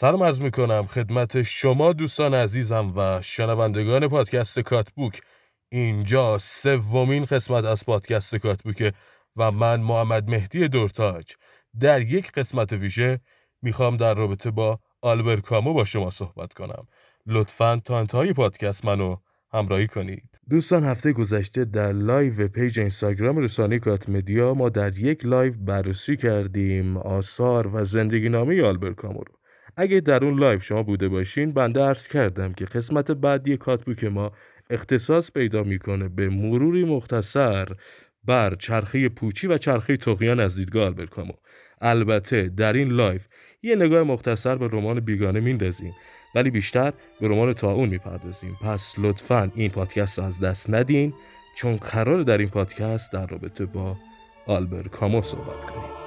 سلام عرض می‌کنم خدمت شما دوستان عزیزم و شنوندگان پادکست کاتبوک. اینجا سومین قسمت از پادکست کاتبوک و من محمد مهدی دورتاج. در یک قسمت ویژه می‌خوام در رابطه با آلبر کامو با شما صحبت کنم. لطفا تا انتهای پادکست منو همراهی کنید. دوستان هفته گذشته در لایو پیج اینستاگرام رسانه کات مدیا ما در یک لایو بررسی کردیم آثار و زندگی نامه آلبر کامو رو. اگه در اون لایو شما بوده باشین بنده عرض کردم که قسمت بعدی کاتبوک ما اختصاص پیدا می‌کنه به مروری مختصر بر چرخه پوچی و چرخه طغیان از دیدگاه آلبر کامو. البته در این لایو یه نگاه مختصر به رمان بیگانه میندازیم ولی بیشتر به رمان طاعون می‌پردازیم. پس لطفا این پادکست رو از دست ندین چون قراره در این پادکست در رابطه با آلبر کامو صحبت کنیم.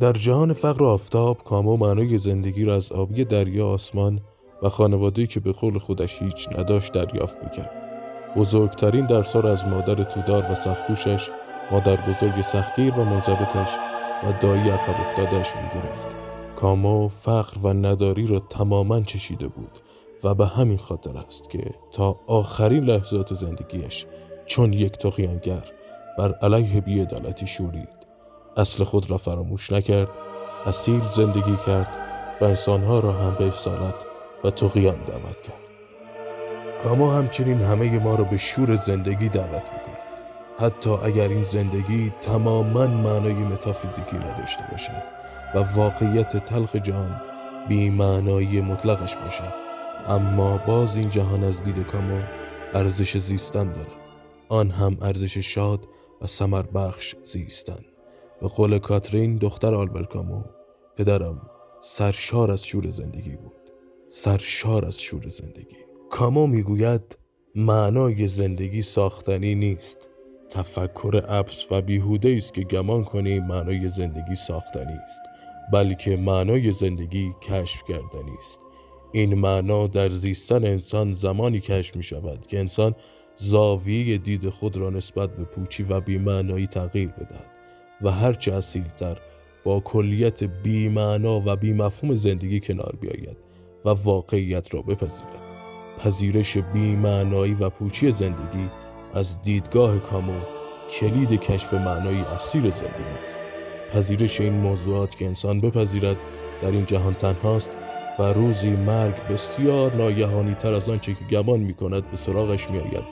در جهان فقر و آفتاب کامو معنای زندگی را از آبی دریا آسمان و خانواده‌ای که به قول خودش هیچ نداشت دریافت می‌کرد. بزرگترین درسا را از مادر تودار و سخکوشش مادر بزرگ سختگیر و منضبطش و دایی عقب افتادش می‌گرفت. کامو فقر و نداری را تماما چشیده بود و به همین خاطر است که تا آخرین لحظات زندگیش چون یک تقیانگر بر علیه بیعدالتی شورید. اصل خود را فراموش نکرد اصیل زندگی کرد و انسانها را هم به اصالت و تقیان دعوت کرد. کاما همچنین همه ما را به شور زندگی دعوت می‌کند. حتی اگر این زندگی تماما معنای متافیزیکی نداشته باشد و واقعیت تلخ جهان بی معنایی مطلقش باشد اما باز این جهان از دید کامو ارزش زیستن دارد. آن هم ارزش شاد و سمر بخش زیستن. به قول کاترین دختر آلبر کامو پدرم سرشار از شور زندگی بود. سرشار از شور زندگی. کامو می‌گوید معنای زندگی ساختنی نیست. تفکر ابس و بیهوده است که گمان کنی معنای زندگی ساختنی است بلکه معنای زندگی کشف کردنی است. این معنا در زیستن انسان زمانی کشف می شود که انسان زاویه دید خود را نسبت به پوچی و بیمعنایی تغییر بدهد. و هرچه اصیلتر با کلیت بیمعنا و بیمفهوم زندگی کنار بیاید و واقعیت را بپذیرد. پذیرش بیمعنایی و پوچی زندگی از دیدگاه کامو کلید کشف معنایی اصیل زندگی است. پذیرش این موضوعات که انسان بپذیرد در این جهان تنهاست و روزی مرگ بسیار ناگهانی تر از آنچه که گمان می کند به سراغش می آید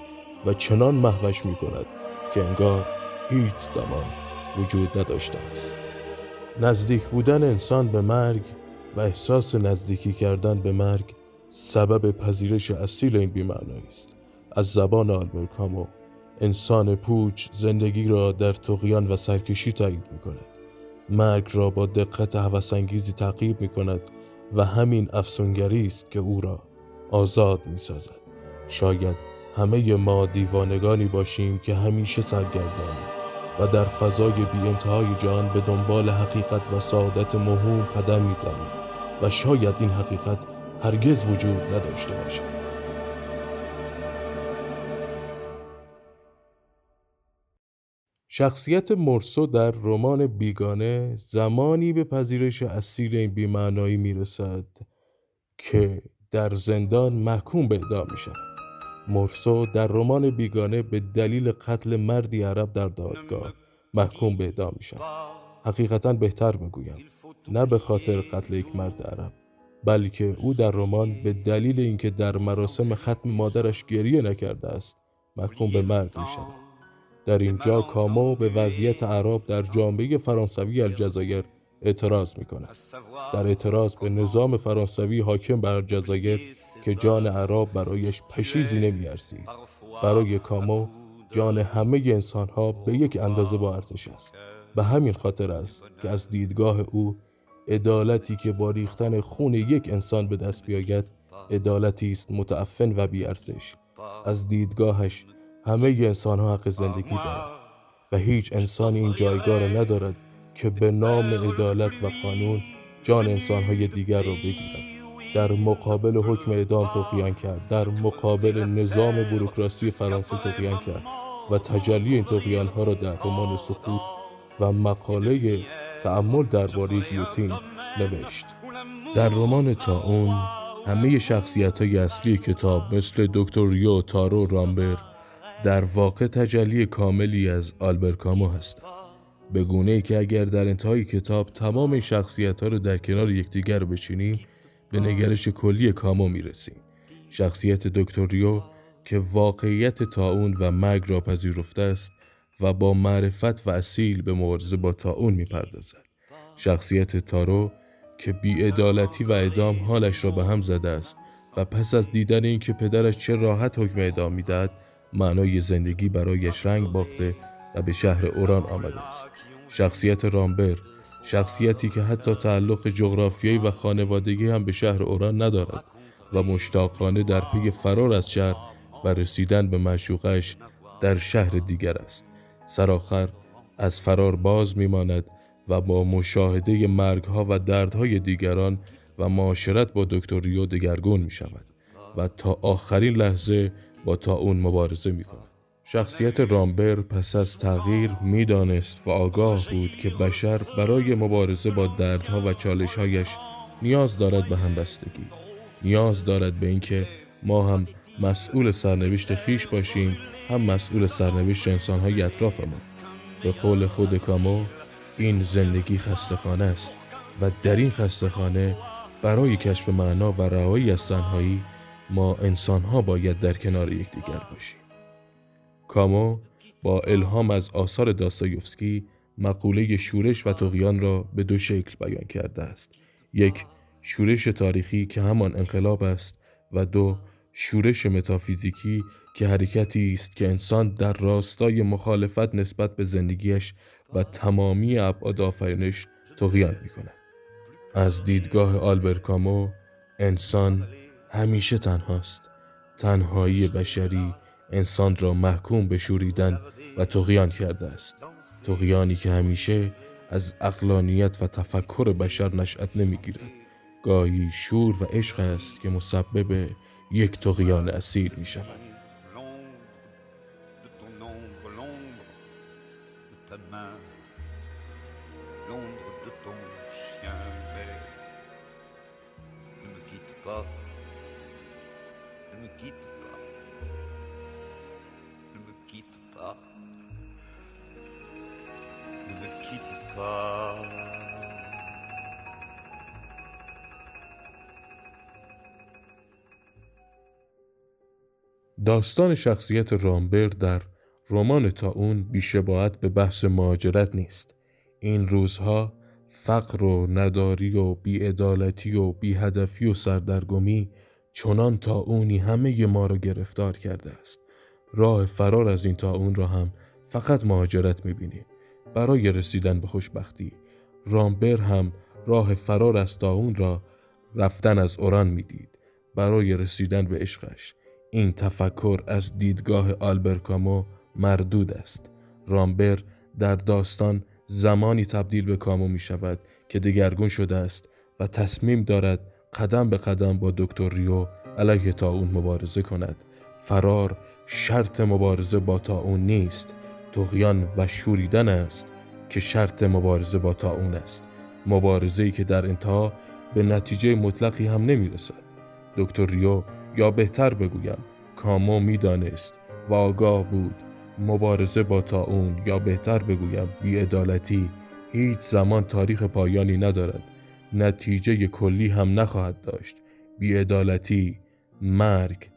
و چنان محوش می کند که انگار هیچ زمان وجود نداشته است. نزدیک بودن انسان به مرگ و احساس نزدیکی کردن به مرگ سبب پذیرش اصیل این بیمعنایی است. از زبان آلبر کامو انسان پوچ زندگی را در تقیان و سرکشی تایید می کند مرگ را با دقت هوسانگیزی تعقیب می کند و همین افسونگری است که او را آزاد می سازد شاید همه ما دیوانگانی باشیم که همیشه سرگردانیم. و در فضای بی انتهای جان به دنبال حقیقت و سعادت مهم قدم می‌زنیم و شاید این حقیقت هرگز وجود نداشته باشد شخصیت مرسو در رمان بیگانه زمانی به پذیرش اصیل این بیمعنایی می‌رسد که در زندان محکوم به اعدام می شود. مرسو در رمان بیگانه به دلیل قتل مردی عرب در دادگاه محکوم به اعدام می شود. حقیقتا بهتر بگویم نه به خاطر قتل یک مرد عرب بلکه او در رمان به دلیل اینکه در مراسم ختم مادرش گریه نکرده است محکوم به مرگ می شود. در اینجا کامو به وضعیت عرب در جامعه فرانسوی الجزایر اعتراض می کند. در اعتراض به نظام فرانسوی حاکم بر الجزایر که جان عرب برایش پشیزی نمیارزید. برای کامو جان همه انسان ها به یک اندازه با ارزش است. به همین خاطر است که از دیدگاه او عدالتی که با ریختن خون یک انسان به دست بیاید عدالتی است متعفن و بیارزش. از دیدگاهش همه انسان ها حق زندگی دارند و هیچ انسانی این جایگاه را ندارد که به نام عدالت و قانون جان انسانهای دیگر را بگیرد در مقابل حکم اعدام تقیان کرد. در مقابل نظام بروکراسی فرانسه تقیان کرد و تجلی این تقیان ها را در رمان سقوط و مقاله تعمل درباره گیوتین نوشت. در رمان تا اون همه شخصیت های اصلی کتاب مثل دکتر ریو تارو رامبر در واقع تجلی کاملی از آلبر کامو هستند. به گونه ای که اگر در انتهای کتاب تمام این شخصیت ها رو در کنار یکدیگر بچینیم به نگرش کلی کامو می‌رسیم. شخصیت دکتر ریو که واقعیت تاون و مرگ را پذیرفته است و با معرفت و اصیل به مبارزه با تاون می‌پردازد. شخصیت تارو که بیعدالتی و اعدام حالش را به هم زده است و پس از دیدن اینکه پدرش چه راحت حکم اعدام می‌دهد معنای زندگی برایش رنگ باخته و به شهر اوران آمده است شخصیت رامبر شخصیتی که حتی تعلق جغرافیایی و خانوادگی هم به شهر اوران ندارد و مشتاقانه در پی فرار از شهر و رسیدن به معشوقش در شهر دیگر است سرآخر از فرار باز میماند و با مشاهده مرگها و دردهای دیگران و معاشرت با دکتر ریو دگرگون می شود و تا آخرین لحظه با تا اون مبارزه می کند. شخصیت رامبر پس از تغییر می‌دانست و آگاه بود که بشر برای مبارزه با دردها و چالشهایش نیاز دارد به همبستگی نیاز دارد به اینکه ما هم مسئول سرنوشت خیش باشیم هم مسئول سرنوشت انسانهای اطرافمان. به قول خود کامو این زندگی خستخانه است و در این خستخانه برای کشف معنا و رهایی از تنهایی ما انسانها باید در کنار یکدیگر باشیم. کامو با الهام از آثار داستایوفسکی مقوله شورش و تغیان را به دو شکل بیان کرده است یک شورش تاریخی که همان انقلاب است و دو شورش متافیزیکی که حرکتی است که انسان در راستای مخالفت نسبت به زندگیش و تمامی ابعاد آفرینش تغیان می کند. از دیدگاه آلبر کامو انسان همیشه تنهاست تنهایی بشری انسان را محکوم به شوریدن و تغیان کرده است. تغیانی که همیشه از اقلانیت و تفکر بشر نشأت نمی‌گیرد. گاهی شور و عشق است که مسبب یک تغیان اصیل می شود داستان شخصیت رامبر در رمان تا اون بیشباعت به بحث مهاجرت نیست. این روزها فقر و نداری و بیعدالتی و بیهدفی و سردرگمی چنان تا همه ما را گرفتار کرده است. راه فرار از این تا اون را هم فقط مهاجرت می‌بینیم. برای رسیدن به خوشبختی رامبر هم راه فرار از اون را رفتن از اوران می‌دید. برای رسیدن به عشقش این تفکر از دیدگاه آلبر مردود است. رامبر در داستان زمانی تبدیل به کامو می شود که دگرگون شده است و تصمیم دارد قدم به قدم با دکتر ریو علیه تاون مبارزه کند. فرار شرط مبارزه با تاون نیست تقیان و شوریدن است که شرط مبارزه با تاون است. مبارزه ای که در انتها به نتیجه مطلقی هم نمی رسد دکتر ریو یا بهتر بگویم کامو می‌دانست و آگاه بود. مبارزه با تاون یا بهتر بگویم بیعدالتی هیچ زمان تاریخ پایانی ندارد. نتیجه کلی هم نخواهد داشت. بیعدالتی مرگ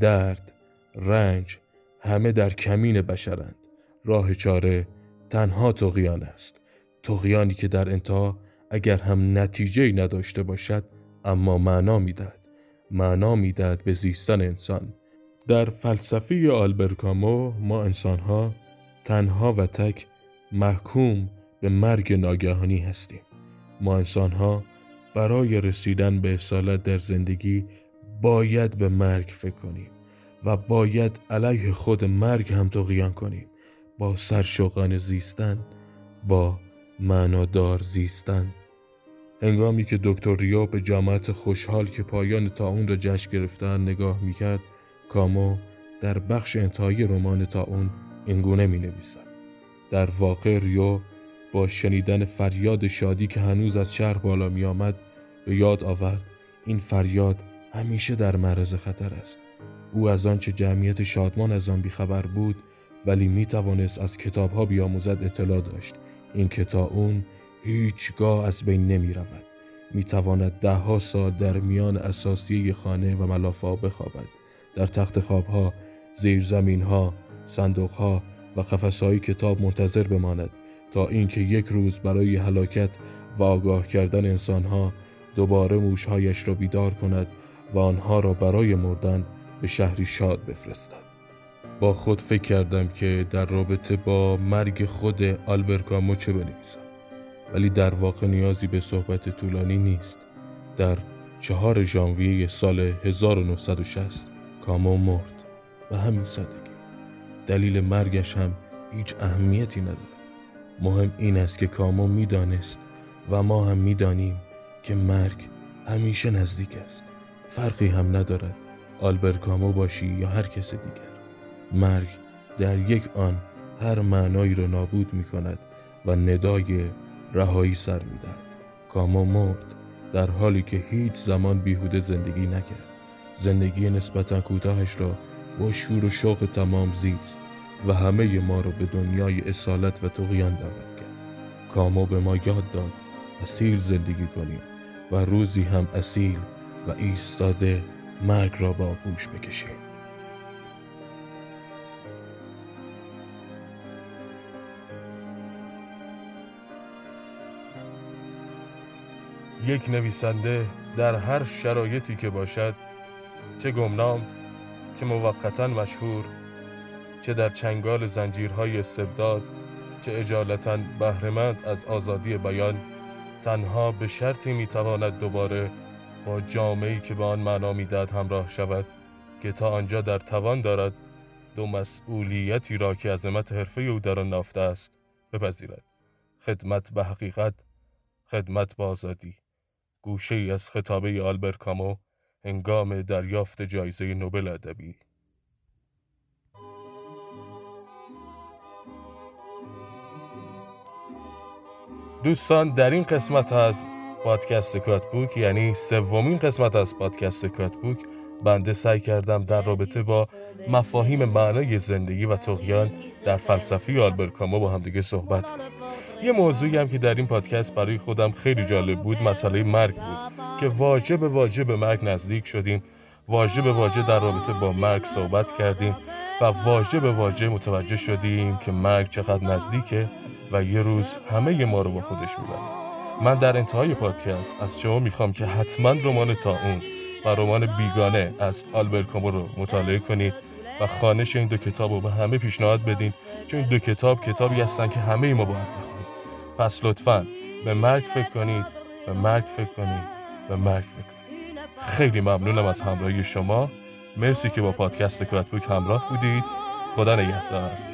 درد رنج همه در کمین بشرند. راه چاره تنها تقیان است. تقیانی که در انتها اگر هم نتیجه نداشته باشد اما معنا می‌دهد. معنا می‌دهد به زیستن انسان. در فلسفه آلبرکامو ما انسانها تنها و تک محکوم به مرگ ناگهانی هستیم. ما انسانها برای رسیدن به اصالت در زندگی باید به مرگ فکر کنیم. و باید علیه خود مرگ هم تقیان کنیم. با سرشوقان زیستن با معنادار زیستن. هنگامی که دکتر ریو به جماعت خوشحال که پایان اون را جشن گرفتن نگاه می‌کرد کامو در بخش انتهایی رمان اون اینگونه می نویسد. در واقع ریو با شنیدن فریاد شادی که هنوز از شهر بالا می آمد به یاد آورد این فریاد همیشه در معرض خطر است. او از آنچه جمعیت شادمان از آن بیخبر بود ولی می توانست از کتاب ها بیاموزد اطلاع داشت. این کتاب اون هیچگاه از بین نمی رود می تواند ده ها سال در میان اساسی خانه و ملافا بخوابد. در تخت خواب ها زیر زمین ها صندوق ها و قفس های کتاب منتظر بماند تا اینکه یک روز برای هلاکت و آگاه کردن انسان ها دوباره موشهایش را بیدار کند و آنها را برای مردن به شهری شاد بفرستد. با خود فکر کردم که در رابطه با مرگ خود آلبرکامو چه بنویسم. ولی در واقع نیازی به صحبت طولانی نیست. در چهار ژانویه سال 1960 کامو مرد. و همین سادگی دلیل مرگش هم هیچ اهمیتی ندارد. مهم این است که کامو می‌دانست و ما هم می‌دانیم که مرگ همیشه نزدیک است. فرقی هم ندارد آلبر کامو باشی یا هر کس دیگر. مرگ در یک آن هر معنایی را نابود می کند و ندای رهایی سر می دهد. کامو مرد در حالی که هیچ زمان بیهوده زندگی نکرد. زندگی نسبتا کوتاهش را با شور و شوق تمام زیست و همه ما را به دنیای اصالت و تقیان دعوت کرد. کامو به ما یاد داد اصیل زندگی کنیم و روزی هم اصیل و ایستاده مرگ را با آغوش بکشیم. یک نویسنده در هر شرایطی که باشد چه گمنام چه موقتا مشهور چه در چنگال زنجیرهای استبداد چه اجالتا بهرهمند از آزادی بیان تنها به شرطی می‌تواند دوباره با جامعی که به آن معنا می‌داد همراه شود که تا آنجا در توان دارد دو مسئولیتی را که عظمت حرفه او در آن نافته است بپذیرد. خدمت به حقیقت خدمت به آزادی. گوشه ای از خطابه آلبر کامو هنگام دریافت جایزه نوبل ادبی. دوستان در این قسمت از پادکست کاتبوک یعنی سومین قسمت از پادکست کاتبوک بنده سعی کردم در رابطه با مفاهیم معنای زندگی و تقیان در فلسفی آلبر کامو با همدیگه صحبت کنم. یه موضوعی هم که در این پادکست برای خودم خیلی جالب بود مسئله مرگ بود که واجه به مرگ نزدیک شدیم. واژه به در رابطه با مرگ صحبت کردیم و واژه به متوجه شدیم که مرگ چقدر نزدیکه و یه روز همه ما رو با خودش می‌بره. من در انتهای پادکست از شما می‌خوام که حتما رمان تا اون و رمان بیگانه از آلبر کامو رو مطالعه کنید و خانش این دو کتاب رو به همه پیشنهاد بدین چون این دو کتاب کتابی هستن که همه ما باید بخونیم. پس لطفا به مرگ فکر کنید به مرگ فکر کنید به مرگ فکر کنید. خیلی ممنونم از همراهی شما. مرسی که با پادکست کراتبوک همراه بودید. خدا نگهدار.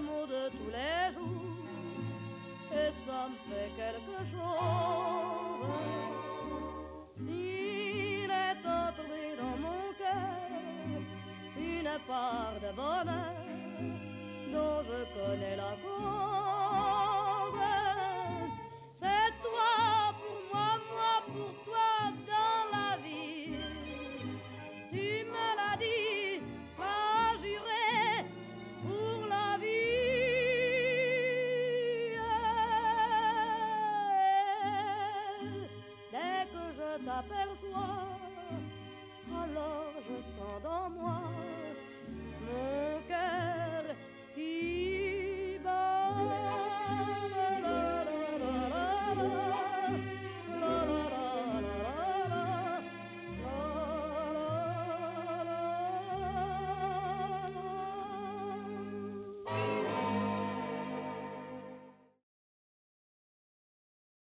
Mots de tous les jours et ça me fait quelque chose. m'aperçois, alors je sens dans moi. Mon